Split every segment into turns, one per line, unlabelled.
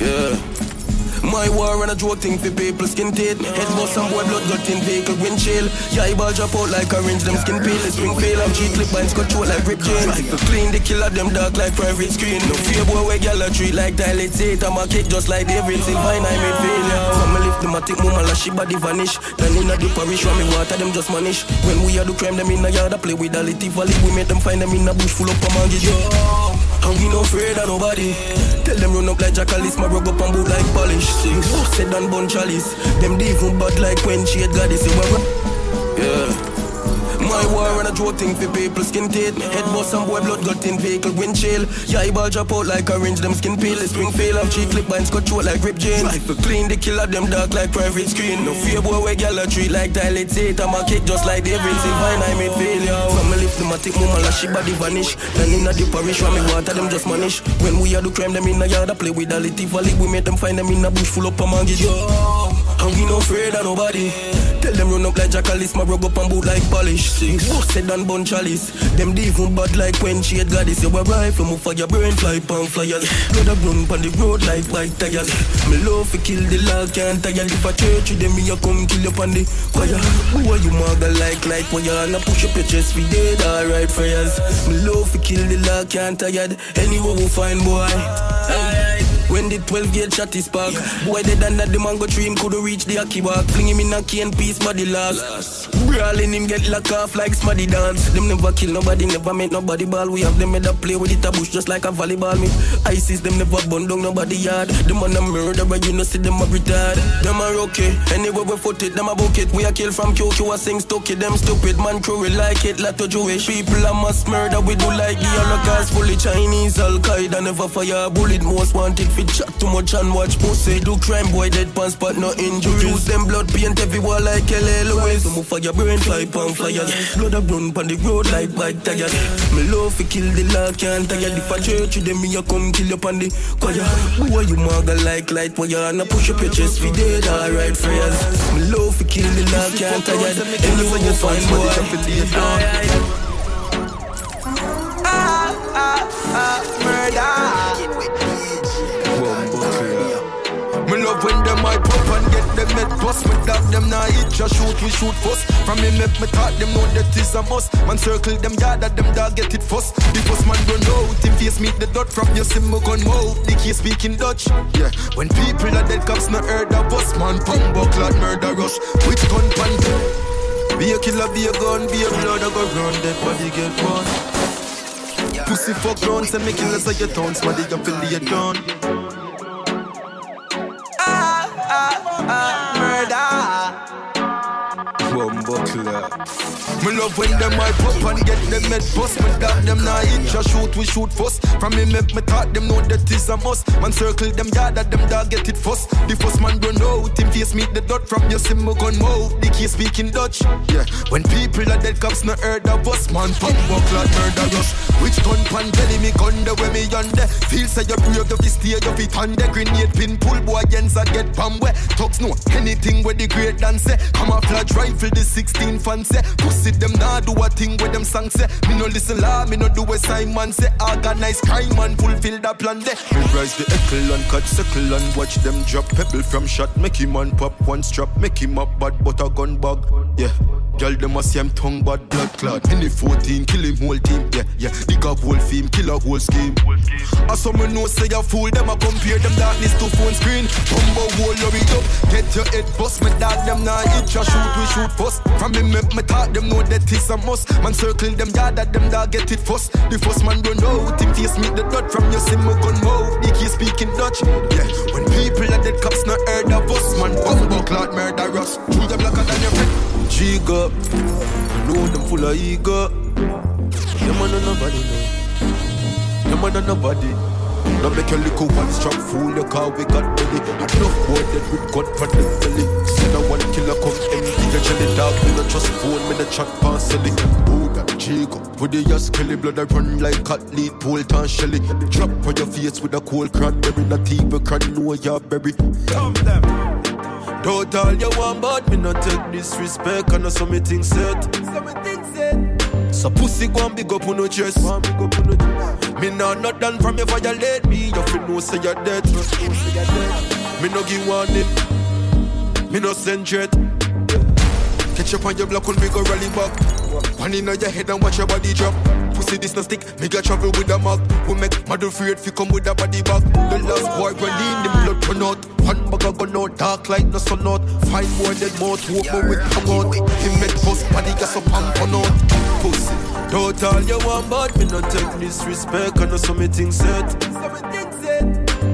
Yeah. My war and a joke thing for people skin teeth. Head bust some boy blood got in vehicle windshield. Yeah, eyeball drop out like orange, them skin peel. Spring fail, I'm cheat clip binds control like rip chain. Clean, the killer them dark like private screen. No fear boy, we gal a treat like dilate. I'm a kick just like David Sylvain, I made failure. From me lift them, I take mama la she body vanish. Then in a the parish, when me water them just vanish. When we are do crime, them in a yard, I play with a little valley. We make them find them in a bush full of pamangi. Yo. And we no afraid of nobody. Tell them run up like Jackalis, my rug up and boot like polish. Six, said and bun chalice. Them even bad like when she had this. Yeah. My war and a joke thing for people skin teeth. Head bust some boy blood got in vehicle windshield. Yeah, eyeball drop out like orange, them skin peel. Spring fail of cheek clip binds cut short like rip jeans. Rifle clean, the killer them dark like private screen. No fear boy we gal a treat like dilate eight. I'm a kick just like David Sylvain, I made failure. From me lift them I take mama like she body vanish. Then in a the parish when me water them just vanish. When we are do crime them in a yard I play with a little valley. We make them find them in a bush full of pamangi. Yo, and we no afraid of nobody. Tell them run up like Jackalis, my rug up and boot like polish. Six, said and bun chalice. Them even bad like when she had got this. You a rifle, move for your brain, fly pan flyers. Blood a run on the road like white tires. Me love to kill the log, can't tire. If I church you, then me a come kill you on the choir. Who are you maga like like wire? And I push up your chest, we dead, alright prayers. Me love to kill the log, can't tire. Anywhere we find boy. Aye. When the 12 gauge shot is spark Boy dead under the mango tree Him coulda reach the hockey walk Fling him in a cane piece body last. Brawling him get lock off like smaddy dance. Them never kill nobody Never make nobody ball. We have them made a play with it a bush Just like a volleyball Me ISIS them never bun down nobody yard. Them on a But you know see them a retard. Them are okay Anyway we foot it Them a it. We a kill from QQ a sing stucky Them stupid man crew we like it. Lot of Jewish people a mass murder We do like the Holocaust. Fully Chinese Al-Qaeda never fire bullet. Most wanted fi chat too much and watch pussy. Do crime boy dead pants but no injuries. Use them blood paint every wall like L.A. Lewis. So move for your brain fly pan flyers Blood a run pon the road like bike tires. Me love fi kill the law can't tire. If I church you then me a come kill you pon the choir. Boy you maga like light wire And I push up your chest fi dead alright friends. Me love fi kill the law can't tire. Anywhere you find boy
them eat just shoot we shoot first. From me make me thought them know that is a must. Man circle them yard that them dog get it first. The first man don't know Him face meet the dot. From your sim gun mouth The key speaking Dutch. Yeah When people are dead cops not heard of us. Man pump buckler murder us Which gun pan Be a killer be a gun be a blood I go run dead body get one. Pussy fuck round, say me kill us at your town, smarty you feel lay down. Bumbuckler. Me love when them I pop and get them head bust. Me dog them now eat just shoot we shoot first. From me make me thought them know that is a must. Man circle them yard that them dog get it first. The first man don't know him face meet the dot from your sim gun mouth. The key speaking Dutch. Yeah. When people are dead cops not heard of us. Man bumbuckler murder us. Which gun pan belly me gun the way me yonder. Feel say you brave of the stay your feet on the grenade pin pull boy against a get palm where. Talks no anything where the great dance say. Flash rifle the 16 fan say. Pussy them nah do a thing where them sang say. Me no listen la, me no do a Simon say. Organize crime and fulfill the plan there. Me rise the and cut circle and watch them drop pebble from shot. Make him man pop one strap, make him up bad but a gun bag. Yeah. Girl, them a him tongue bad blood clot. Any 14, kill him whole team. Yeah, yeah. Dig up whole film, kill a whole scheme. As some know say a fool, them a compare them darkness to phone screen. Bumbo whole hurry up, get your head bust. Me dog them now hit ya shoot, we shoot first. From me make me talk, them know that it's a must. Man circle them yard that them dog get it first. The first man don't know, him face meet the dot from your sim gun mouth. The key speaking Dutch. Yeah, when people are dead, cops not heard of us. Man, bumbo clot murder us. Shoot them blacker than your friend. Up, know them full of ego. Them man nobody know. Them man nobody. Now make your little one strap fool your car we got belly. Enough boy dead with gun for the belly. Send a one killer come empty the jelly dog. Me no trust phone, me no chat that jig up with the ass kelly blood I run like cat lead pole tan shelly. Drop on your face with a cold cranberry. Not even cran know your berry. Come them. Don't all you want, but me not take disrespect. I know some things set. So pussy go and big up on no chest. Me nah not done from you violate me. You feel no say you're dead. Me no give warning. Me no send threat. Catch up on your block when we go rally back. One in your head and watch your body drop. Pussy this no stick, me got travel with a mug. We make mother afraid fi come with a body bag. The last boy when lean the blood run out. One bag a gun out, dark like no sun out. Find more dead mouth, walk more with tongue out. Him make bust body got so pump on out. Pussy, don't all you want, but me no take disrespect. I know some things set.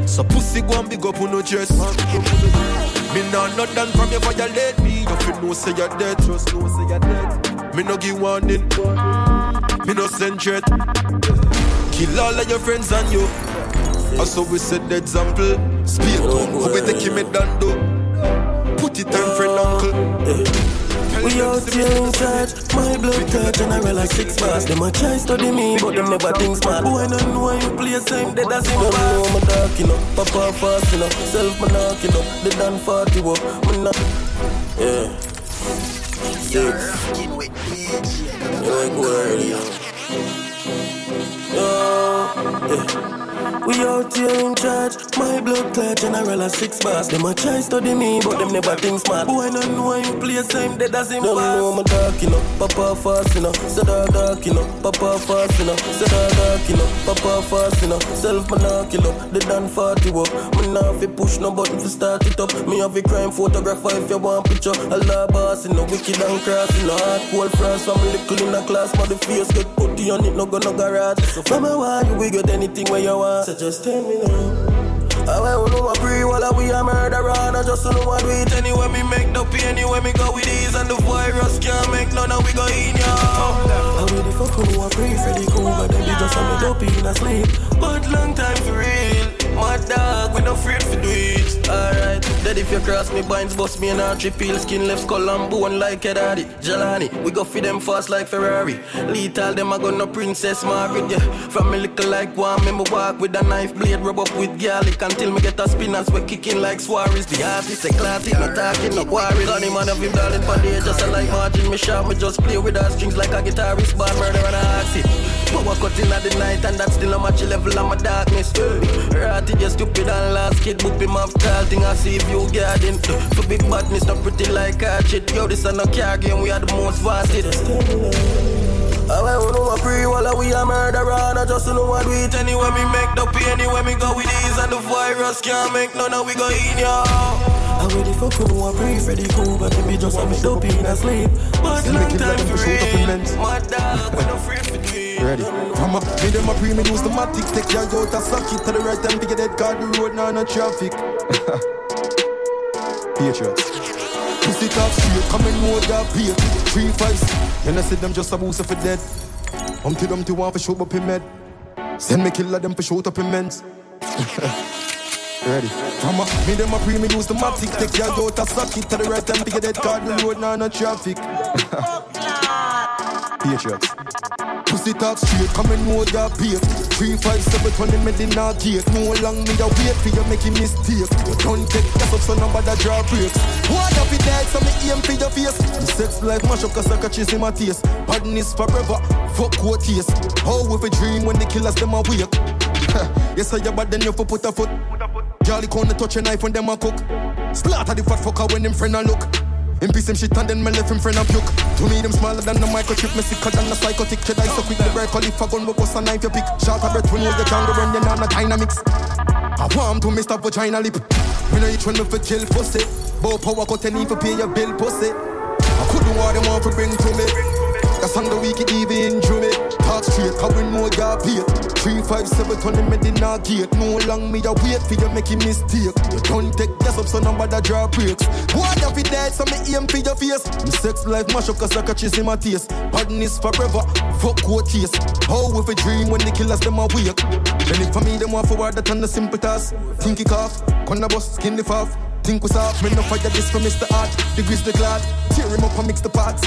So pussy go and big up on no chest. Me nah not done from you violate me. You feel no say you're dead. Just know say you're dead. Me no give warning. Me no send threat. Kill all of your friends and you. Also we set the example. Speak down, oh, how we take him down do. Put it on friend uncle.
We out here in charge. My blood clot general like six bars. Them a try study me, but them never think smart. Boy, I don't know how you play same dead as him. Don't know I'm a dark, you know. Papa fast, you know. Self my knock, you know. They done 40, what? Me not. Yeah. Six. Like word, yo. Yo. Yeah. We out here in charge. My blood clot general a six bars. Them a try study me, but them never think smart. Boy, no know how you play same dead as him. Don't know I'm a dark, you know. Papa fast, you know. Say dark, dark, you know. Papa fast, you know. Say dark, dark, you know. Papa fast, you know. Self man knock, you done 40 work. Me now fi push no button fi start it up. Me have a crime photographer if you want picture. Allah boss, you know. Wicked and cross, you know. Hard cold France from little in a class. But the face get putty on it, no go no garage. So from a while, you will get anything where you want just tell me now. I will know a pre while we a murderer and I just know what we it anyway me make no pain anyway me go with these and the virus can't make none of we go in ya. I really fuck who a pre for the cool but then they just have me dopey in a sleep. But long time for real. My dog, we no afraid for do it. Alright, dead if you cross me, binds bust me and a trip peel, skin left skull and bone like a daddy. Jelani, we go feed them fast like Ferrari. Lethal, them I got no princess Margaret, yeah. From me little like one, me walk with a knife blade, rub up with garlic until me get a spinners, we kicking like Suarez. The artist, a classic, no talking, no quarry. Gunny man of him darling for day, just a like. Me sharp, me just play with our strings like a guitarist, bad murder and a axit. Power cut in the night and that's still a match level of my darkness. Eh, Ratty, you stupid and last kid, boop him off tall thing. I see if you garden. For big badness, not pretty like a shit. Yo, this is a car game, we are the most wanted. I want know a free while we a murderer and I just know what we eat anyway me make the pain anyway me go with these and the virus can't make none of we go in ya. I ready for cool, I pre for the cool, but me just want me dope in a sleep. But long time for real, my dog, when I'm free for this.
Ready? From a me them a pre me use the matic take your out a sock it to the right and pick a dead car the road now no traffic. Patriots. Pussy talk straight, come and know that beat. Three fives, then I see them just a boost for dead. them to want for show up in med. Send me killer them for shoot up in men's. Ready? From a, me them a pre me use the matic, take your out a sock it to the right and pick a dead car the road now no traffic. Patriots. Pussy talk straight, come and know your beat. Three, five, seven, twenty, me in our gate. No long me a wait for you making mistake. You don't take gas up, so nobody draw breaks. What up it dead, so me aim for your face. The sex life mash up, cause I can chase in my taste. Badness forever, fuck what taste. How if a dream when the killers them awake? yes, I bad then you for put a foot. Jolly corner touch a knife when them a cook. Slaughter the fat fucker when them friend a look. In peace, him shit and then me left him friend and puke. To me, them smaller than the microchip, me sicker than the psychotic. Should I so quick the break, if I gun, we bust a knife, you pick. Short a breath, know you can't go run, you know, the dynamics. I want to that vagina lip. Me know one me for kill pussy. Bow power cut any for pay your bill pussy. I couldn't want them want to bring to me. That's on the wicked even injure me. Talk straight, cause we know you're paid. Three, five, seven, twenty, me did not gate. No long me a wait for you making mistake. You don't take gas up, so nobody draw breaks. What if it dead, so me aim for your face. Me sex life mash up, cause I catch in my taste. Badness forever, fuck what taste. How if a dream when the killers them awake? Then if for me, them want forward that on the simple task. Think it off, corner bus, skin the off. Think we soft, me no fire this for Mr. Art. Degrees the glad, tear him up and mix the parts.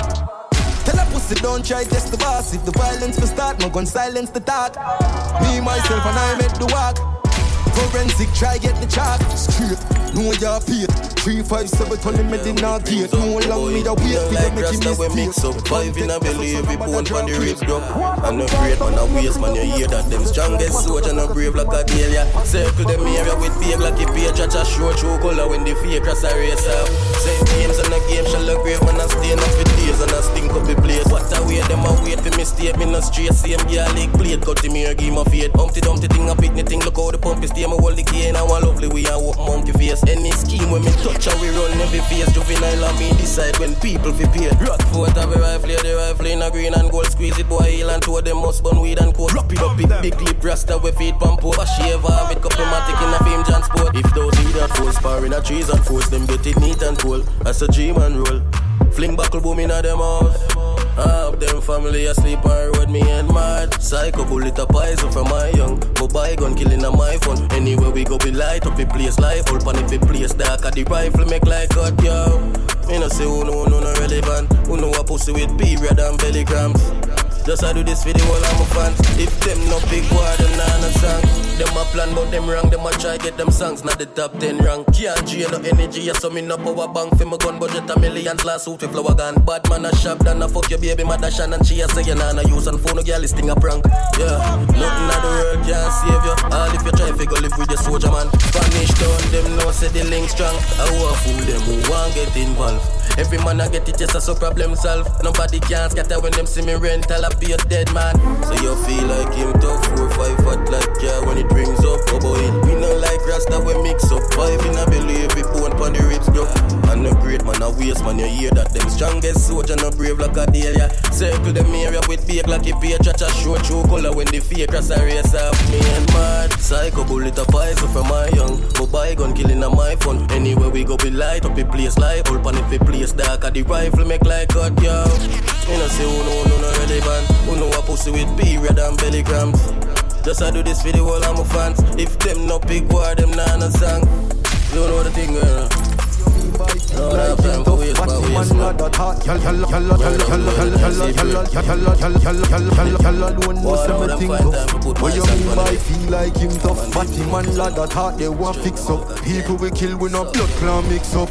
Tell don't try test the boss. If the violence will start, my gun silence the talk. Me, myself, and I make the walk. Forensic, try get the chart straight. No, you're paid. Three, five, seven, twenty, did not get. No long me the wait.
We like Rasta we mix up. Five in a belly, every bone from the ribs drop. And no great man, a waste man, you hear that. Them strongest soldier, no brave like a Delia. Circle them area with fake like a page. Cha show true color when the fake cross a race up. Same games and the game shall look great man, I stay up for days and I stink up the place. What a way, them a wait for mistake. Me no straight, same girl like plate. Cut him here, give my fate. Humpty dumpty thing, a picnic thing. Look how the pump is stay. Me hold the key and I want lovely. We a walk monkey face. Any scheme when me touch and we run every face. Juvenile and me decide when people fi pay. Rock foot have a rifle, the rifle in a green and gold. Squeeze it boy, heal and two them must burn weed and coat. Wrap it up, big big lip rasta we feed pump up. Shave have it couple matic in a fame John sport. If those need that force, sparring a trees and force them get it neat and cool. That's a dream and roll. Fling buckle boom in a them house. Family asleep on road, me and mad. Psycho bullet a poison from my young. Go buy gun killing on my phone. Anywhere we go, we light up the place life. Up on if it place dark, at the rifle make like cut, yo. Me no say who no, no, no relevant. Who know a pussy with period and belly cramps. Just I do this for the whole of my fans. If them no big boy, them nah no song. Them a plan, but them wrong. Them a try get them songs, not the top ten rank. Can't drain no energy, yeah, so me no power bank. For my gun budget a millions last suit with flower gun. Bad man a shop, then a fuck your baby mother shan and she a say you nah no use and phone no girl listing a prank. Yeah, nothing in the world can save you. All if you try to go live with your soldier man. Spanish town, them know say the link strong. I want fool them who want get involved. Every man I get it, just a so problem solve. Nobody can scatter when them see me rental up be a dead man. So you feel like him bake like a page cha show true color when the fake cross a race off me and mad. Psycho bullet a poison from my young. But gun killing on my phone. Anywhere we go we light up the place light. All pon if the place dark at the rifle make like cut yo. You know say who no no no relevant. Who know a pussy with period and belly cramps. Just I do this for the whole of my fans. If them no big boy, them nah no song. You know the thing, girl.
What you feel like him tough? Batty man they want fix up. People we kill no blood mix up.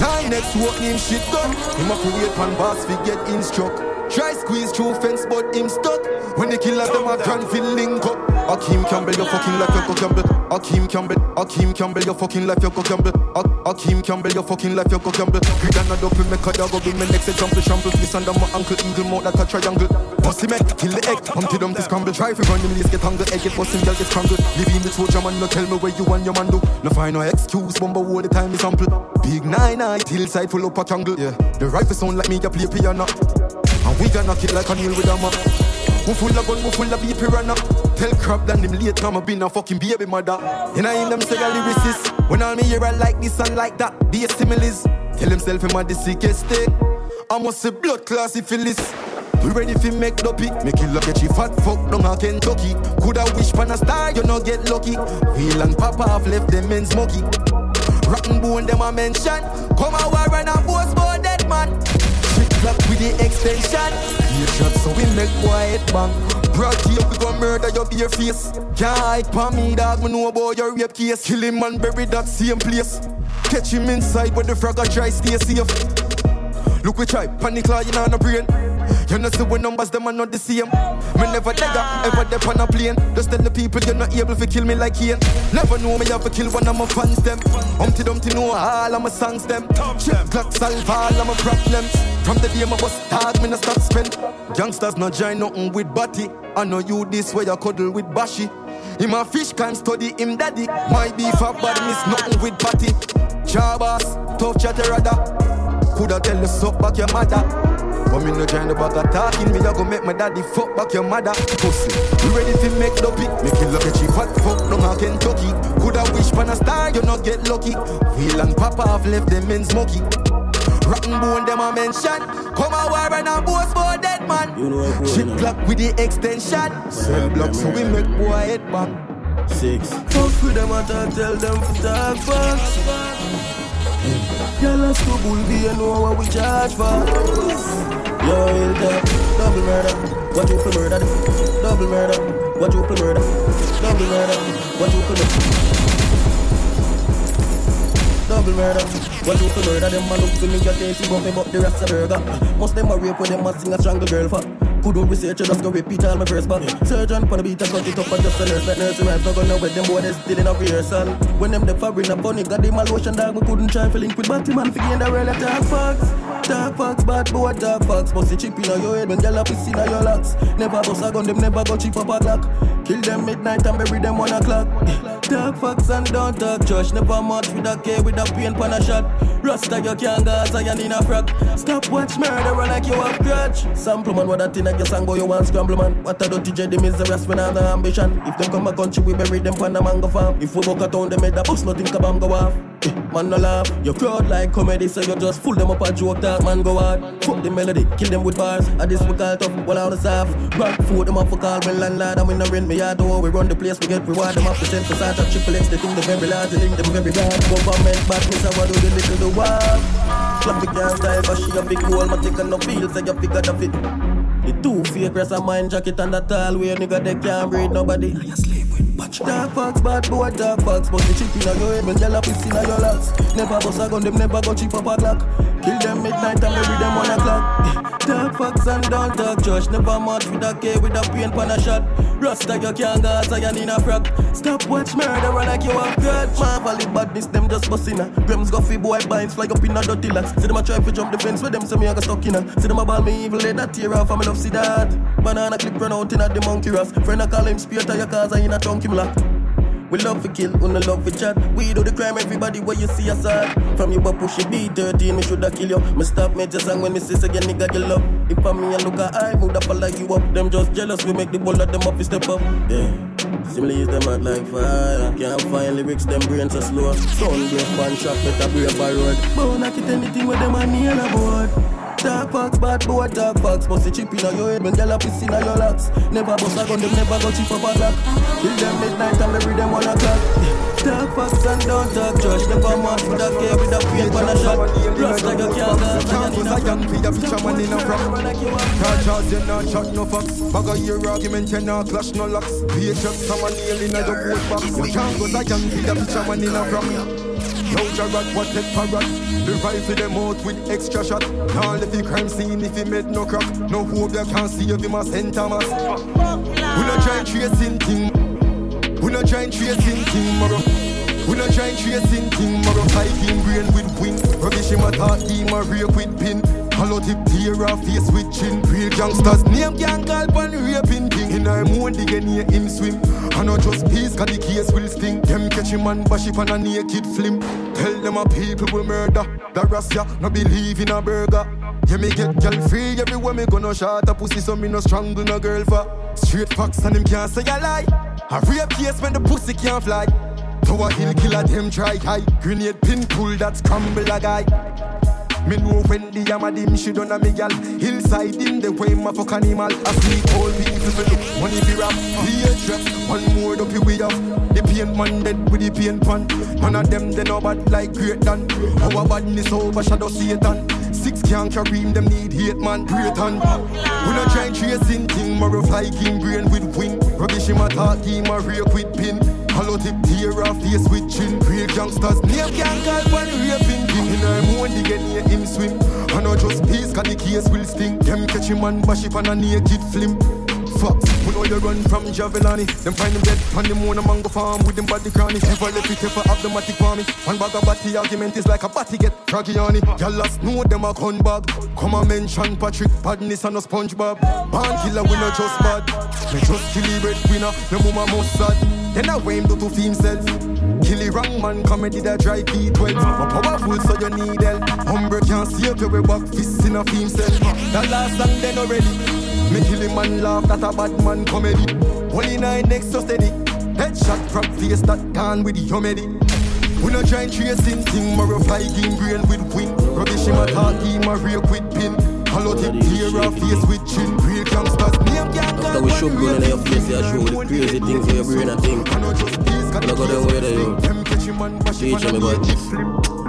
Nine next him shit boss get. Try squeeze through fence, but him stuck. When the killers them a grand link up. Akeem Campbell, you fucking like your Campbell. Akeem Campbell, Akeem Campbell, you fucking like your Campbell. Akeem Campbell, you fucking like your Campbell. Grid and a double, make a dog be my next example. Shamble, fist under my ankle, eagle mouth like a triangle. Pussy make, kill the egg, Humpty Dumpty scramble. Try if run them least get tangled, egg get busting, girl get strangled. Live in the soldier man, no tell me where you and your man do. No find no excuse, bumble all the time is sample. Big nine eye, hillside full up a jungle. Yeah, the rifle sound like me, you play piano. And we gonna kill like a nail with a map. Who full of gun, who full of beep piranha. Tell crap than them late time I been a fucking baby mother. And I in them say a lyricist. When all me hear I like this and like that, be similes. Tell himself him a the sickest thing. I must say blood class syphilis. We ready fi make the pick. Make it look at you fat fuck down a Kentucky. Coulda wish pan a star, you no get lucky. Wheel and papa have left them men smoky. Rotten bone them a mention. Come a war and a boast for dead man. Trick clock with the extension. Ear shot so we make quiet bang. Broad here we gon' murder your bare face. Can't hide pa me dog, me know about your rape case. Kill him and bury that same place. Catch him inside where the frog a try stay safe. Look we try, panic you know no brain. You know see when numbers them are not the same. Me never dagger, ever dep on a plane. Just tell the people you're not able to kill me like Ian. Never know me have to kill one of my fans them. Humpty Dumpty know all of my songs them. Chip Glock solve all of my problems. From the day my bus start, me no stop spend. Youngsters not join nothing with body. I know you this way you cuddle with Bashi. Him a fish can't study him daddy. My beef up bad miss nothing with patty. Chabas, tough chatter rather. Coulda tell you suck back your mother. But me no join the bag of talking. Me a go make my daddy fuck back your mother. Pussy, you ready to make the pick? Make it look at you fat fuck down a Kentucky. Coulda wish pan a star, you not get lucky. Wheel and Papa have left them in smoky. Rotten bone them a mention. Come a war and a boast for dead man.
You know what
Shit clock with the extension. Cell block so we make boy head bang.
Six. Fuck with them and I tell them to talk fast. Girl, a school be you know what we charge for. Yo, hilltop, double murder. What you for murder? Double murder. What you for murder? Double murder. What you for murder? Double murder. What you for murder? Them man look to me, your tasty bumpy, but the rest a burger. Most them a rape with them a sing a strangle girl for. Couldn't research, you just go repeat all my verse back. Surgeon, pon the beat, I cut it up, and just a nurse. That nurse rhymes, not gonna with them boys, they still in a rehearsal. When them the fabric, a funny, got them a lotion dog, we couldn't try to link with Batman, figure in the real attack facts. Dark facts, bad boy, dark. Bust the chip in your head when gyal a piss in your locks. Never bust a gun, them never go cheap up a clock. Kill them midnight and bury them one o'clock. Dark facts and don't talk trash. Never much with a K with a pain pan a shot. Rasta you can't go Zion in a frock. Stop watch murder like you have grudge. Sample man, what that thing I guess and go you want scramble man. What a dirty J, them is the rest when the ambition. If them come a country, we bury them pan a mango farm. If we walk a town, them made the bus, nothing kabam go off. Man no laugh, your crowd like comedy, so you just fool them up a joke that man go hard. Fuck the melody, kill them with bars. I this we call tough, well out of soft. Rock food, them off for call when landlord, and we no rent me yard door. We run the place, we get reward them off the cent for Santa Triple X. They think the very large, they think them very bad. Government bad, miss I do the little the wild. Clap it can't die, but she a big hole, my take no feel, so you figure the fit. The two fake rest of mine jacket and that tall way nigga they can't breathe nobody. I sleep batch. Dark fox, bad boy, dark fox. Bust the chip in your head when gyal a piss in your locks. Never bust a gun, them never go cheap up a clock. Kill them midnight and bury them one o'clock. Dark fox and don't talk trash. Never much with a K with a pain pan a shot. Rasta you can't go Zion in a frock. Stop watch murder like you have grudge. Marvel badness them just bustin' a. Grams go fi boy binds fly up in a dirty locks. See them a try fi jump the fence with them say me a go stuck in a. See them a ball me evil let that tear off me love see that. Banana clip run out in a the monkey ras. Friend I call him spear your cause I in a chunk lock. We love to kill, we no love to chat. We do the crime, everybody where you see us at. From you but push it B13, me shoulda kill you. Me stop me just when me sis again, nigga, you love. If I'm me and look at I, move up follow you up. Them just jealous, we make the ball of them up, we step up. Yeah. Similarly, them out like fire. Can't find lyrics, them brains are slow. Sound break, pan shot, better break a road. But not it anything with them and me on a board. Dark fox, bad boy, dark fox Bust the chip in your head when gyal a piss in your locks. Never bust a gun, them never go cheap up a clock Kill them midnight and bury them one o'clock. Dark fox and don't talk trash Never match with a K with a pain pan a shot. Rasta you can't go
Can't was a young for your picture man in a frock. Can't charge you not shot no fucks. Bag of your argument you not clash no locks. Paycheck someone nail in a your boat box. Can't was a young for your picture man in a frock no jarrod, what take parrot. The rifle them out with extra shot. Now let the crime scene if he made no crack No hope they can save him a St. Thomas. We no try tracing thing We no try tracing thing, moro we no try tracing thing, moro fighting brain with wing Rubbish him a talk, him a rake with pin. Hollow tip tear off face with chin. Real gangsters name can call pan raping thing. In a moon the near him swim. I know just peace cause the case will sting. Them catch him and bash him on a naked flim Tell them a people will murder. The Russia no believe in a burger. Yeah, me get girl free everywhere me gonna shot a pussy so me no strangle no girl for. Straight facts and them can't say a lie. A rape case when the pussy can't fly. Tower hill killer them try high. Grenade pin pull that scramble a guy. Me know when the amadim she done a me gal Hillside in the way my fuck animal. I sleep all people for look money be rap Here dress. One more dopey we have. The pain man dead with the pain pan. None of them they know bad like great done Our badness overshadow Satan. Six can't carry him, them need hate man. Great on We not try tracing thing More fly king brain with wing. Rubbish him a talk him a rake with pin Hollow tip tear off face with chin Real gangsters. Name can't call one raping king In a moon the get near him swim. Oh, I know just peace cause the case will sting. Them catch him and bash it on a naked flim. Fox, we know you run from Javelani. Them find him dead on the moon a mango farm With them body cranny Never left it ever have the matic for me. One bag of batty argument is like a batty get Draggy on it. Y'all last know them a gun bag. Come and mention Patrick Badness and a SpongeBob. Man killer we not just bad. Me just kill the breadwinner The mama most sad Then I do to fi himself. Kill the wrong man, comedy that drive P12 But powerful so you need help. Humber can't save you, we back fists in a himself That last song then already me kill him and laugh, that a bad man comedy. Only nine next so steady. Headshot from face that gone with the humidity We no try and tracing thing, more fly game brain with wing. Rubbish him a talk, him a real quick pin. Hollow tip tear off face with chin. Real gangsters, name
After we show gun in your face, you show the crazy things for your brain
I
do
Them catch him and bash him
Teach me
naked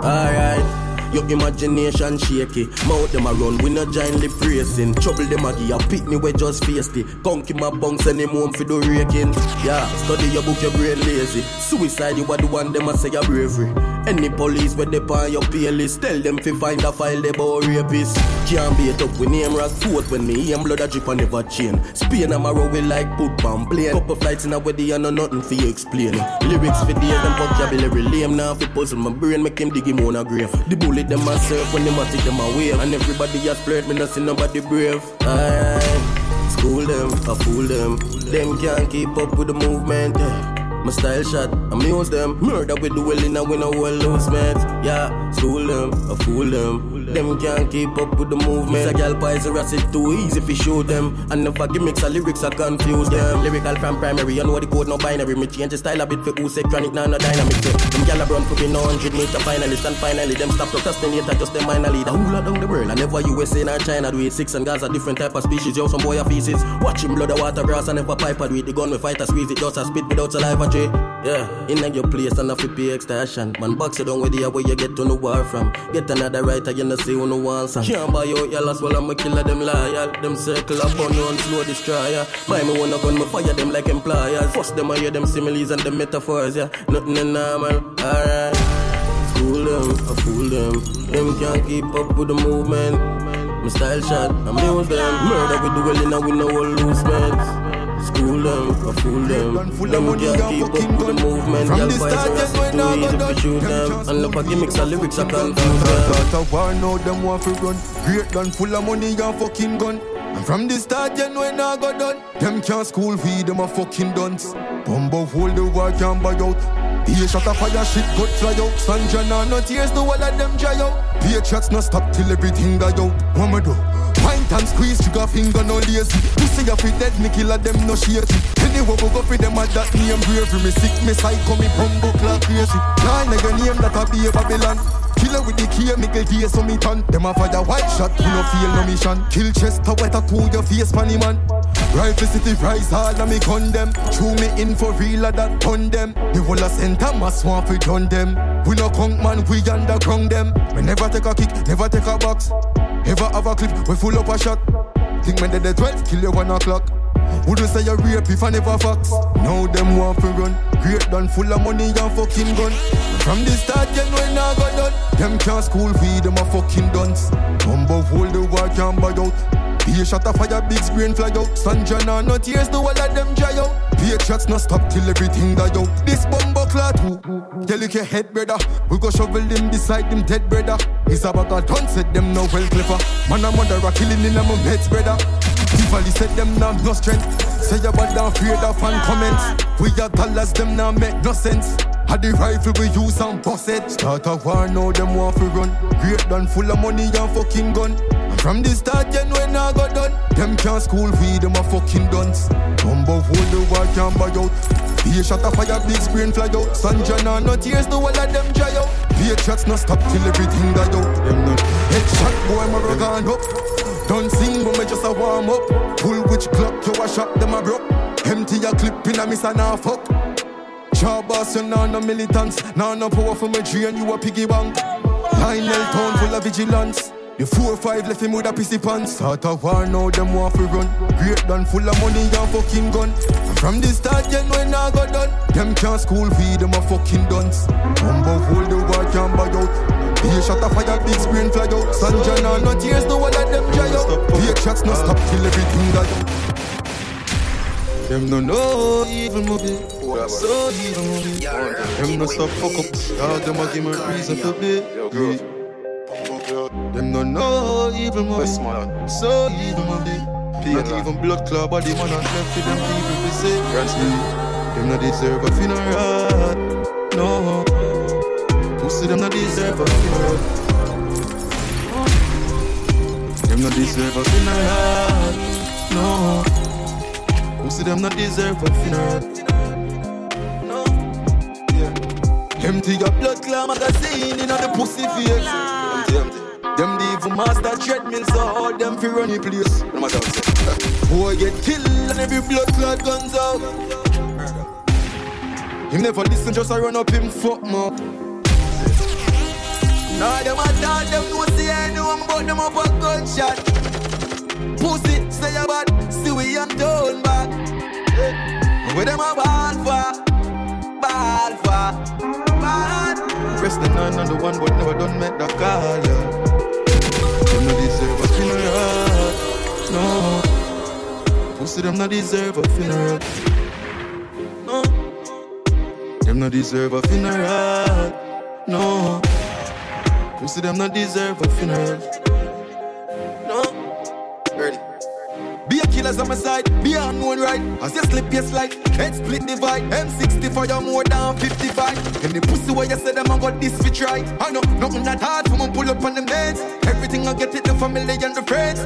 Alright Your imagination shaky. Mouth them a run, we no giant lip racing. Trouble them a give a pitney we just faced it. Conky my bunks send him home for the raking. Yeah, study your book, your brain lazy. Suicide, you are the one them a say your bravery. Any police where they on your pay list, tell them fi find a file they bout rapists. Can't beat up with name rock foot when me aim blood a drip and never chain. Spain I'm a row like put bomb plane. Couple flights in a wedding and no nothing for you explain. Lyrics for days and vocabulary lame now fi puzzle my brain make him dig him on a grave. The them a surf when them a take them away and everybody a flirt me not see nobody brave. Aye, school them, I fool them. Them can't keep up with the movement. Yeah. My style shot, amuse them. Murder with the well in a win a well lose, mate. Yeah, school them, I fool them. Them can't keep up with the movement. It's a gal pies it too easy if you show them. And never gimmicks or lyrics I confuse them. Lyrical from primary, you know the code no binary. Me change the style a bit for who say chronic, now no dynamic. Them gal a run for me no 100 meter finalist. And finally, them stop procrastinate, just them minor leader. Who down the world? I never USA nor China do it. Six and Gaza, different type of species. Yo, some boy a feces. Watching blood, the water grass, and never pipe with the gun. We fight a squeeze it, just a spit without saliva. J. Yeah, in your place and a fi pay extortion. Man, box it down with the where you get to the war from. Get another writer, you know, see who no wants some. Can't buy out your last, well, I'm a killer, them loyal. Them circle up on you and slow destroyer. Buy me one gun, me fire them like employers. First them, I hear them similes and the metaphors, yeah. Nothing in normal, alright. School them, I fool them. Them can't keep up with the movement. My style shot, amuse them. Murder with the well in a win no all loose man. School them, I fool them. Full Them can't keep up with the movement. From the start, just when I go done. Shoot them. And look at gimmicks and lyrics, I confuse them.
Start a war now, them want to run. Great gun full of money and fucking gun. And from the start, know when I go done. Them can't school feed them a fucking dunce. Bumbo hold the war can't buy out. Here shot a fire shit got fly out. Sanja nah no tears, the whole of them dry out. Patriots no stop till everything die out. What me do? Pint and squeeze, trigger finger no lazy. Pussy a fit dead, me killer them no shaky. Anyway, we go for them at that name bravery. Me sick, me psycho, me bumbo clock crazy. Line your name that a be a Babylon. Killer with the key, get gear so me turn. Them a fire white shot, who no feel no mission. Kill chest, a wet a to your face, funny man. Rifle city rise hard and me condemn. Chew me in for real that ton them. The whole of center must want fi done them. We no conk man, we underground them. Me never take a kick, never take a box. Ever have a clip, we full up a shot. Think me dead at 12, kill you 1 o'clock. Would you say you rape if I never fox? Now them want to run. Great done, full of money and fucking gun. From the start, you know I got done. Them can't school feed them a fucking dunce. Bumbo hold the war can't buy out. Be a shot of fire, big brain fly out. Sanja nah, no tears, the whole of them dry out. Patriots no stop till everything die out. This bumbo clot who? Tell you your head, brother. We go shovel them beside them dead, brother. It's about a done, said them no well clever. Man, I'm under a killing in my heads, brother. Tivoli said them now no strength. Say bad down afraid of fan comments. We are dollars, them now make no sense. Had the rifle we use and bust it. Start a war now, them want to run. Great done full of money and fucking gun. From the start, know when I got done. Them can't school feed them a fucking dunce. Bumbo hold the war can't buy out. Be a shot of fire, big screen fly out. Sunshine and no tears, the whole of them dry out. Be a shots no stop till everything die out. Them not headshot boy, my rug up. Don't sing, but me just a warm up. Pull which clock you a shot them a broke. Empty a clip in a miss and a fuck. Boss, you know no militants. Now no power for my drain, you a piggy bank. Lionel town full of vigilance. The four or five left him with a pissy pants. Start a war now, them want to run. Great done, full of money and fucking gun. From the start, know when I got done. Them can't school feed them a fucking dunce. Bumbo hold the war can't buy out. Be a shot of fire, big screen fly out. Sunshine no tears, no one of them dry out. Be a shots no stop till everything out. Them no know evil movie, so evil movie. Them no stop fuck up, dog. Them a give me reason to be. Them no know evil man. So evil man. Not even blood club, but the man not left for them people to say. Them not deserve a funeral. No. Pussy them not deserve a funeral. Them not deserve a funeral. No. Pussy them not deserve a funeral. No. Yeah. Empty your blood clot magazine in the pussy face. Empty, empty. Them the evil master treadmill, so all them fi run the place. No matter what Boy get killed and every blood clot guns out. Him never listen, just a run up him fuck more. Nah, them a talk, them know see I know I'm about them up a gunshot. Pussy, say you bad, see we am down back. Yeah. With them a ball for, ball for, bad. Press the nine on the one, but never done make the call, yeah. Them no deserve a funeral, no. Pussy, them no deserve a funeral. No. Them no deserve a funeral, no. Pussy, them no deserve a funeral. On my side, be unknown right. As you slip, you slide. Head split divide. M60 for you more than 55. And the pussy where you say them I got this fit right. I know nothing that hard for me pull up on them meds. Everything I get it the family and the friends.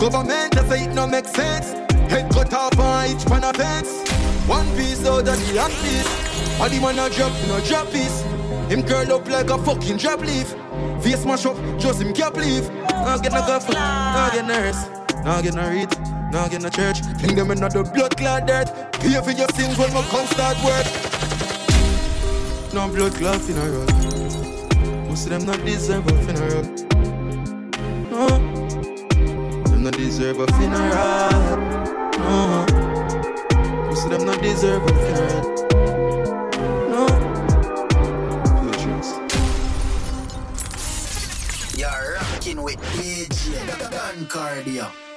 Government I say it no make sense. Head cut off on each pan of fence. One piece out of the hand piece. All the man a drop, no drop piece. Him curl up like a fucking drop leaf. Face smash up, just him can't believe. Now get no government, now get nurse, now get no read, now get no church. Think them another blood clot dirt. Pay for your sins when my come start work. No blood clot funeral. Most of them not deserve a funeral. No, them not deserve a funeral. No, most of them not deserve a funeral.
With DJ DonCardio.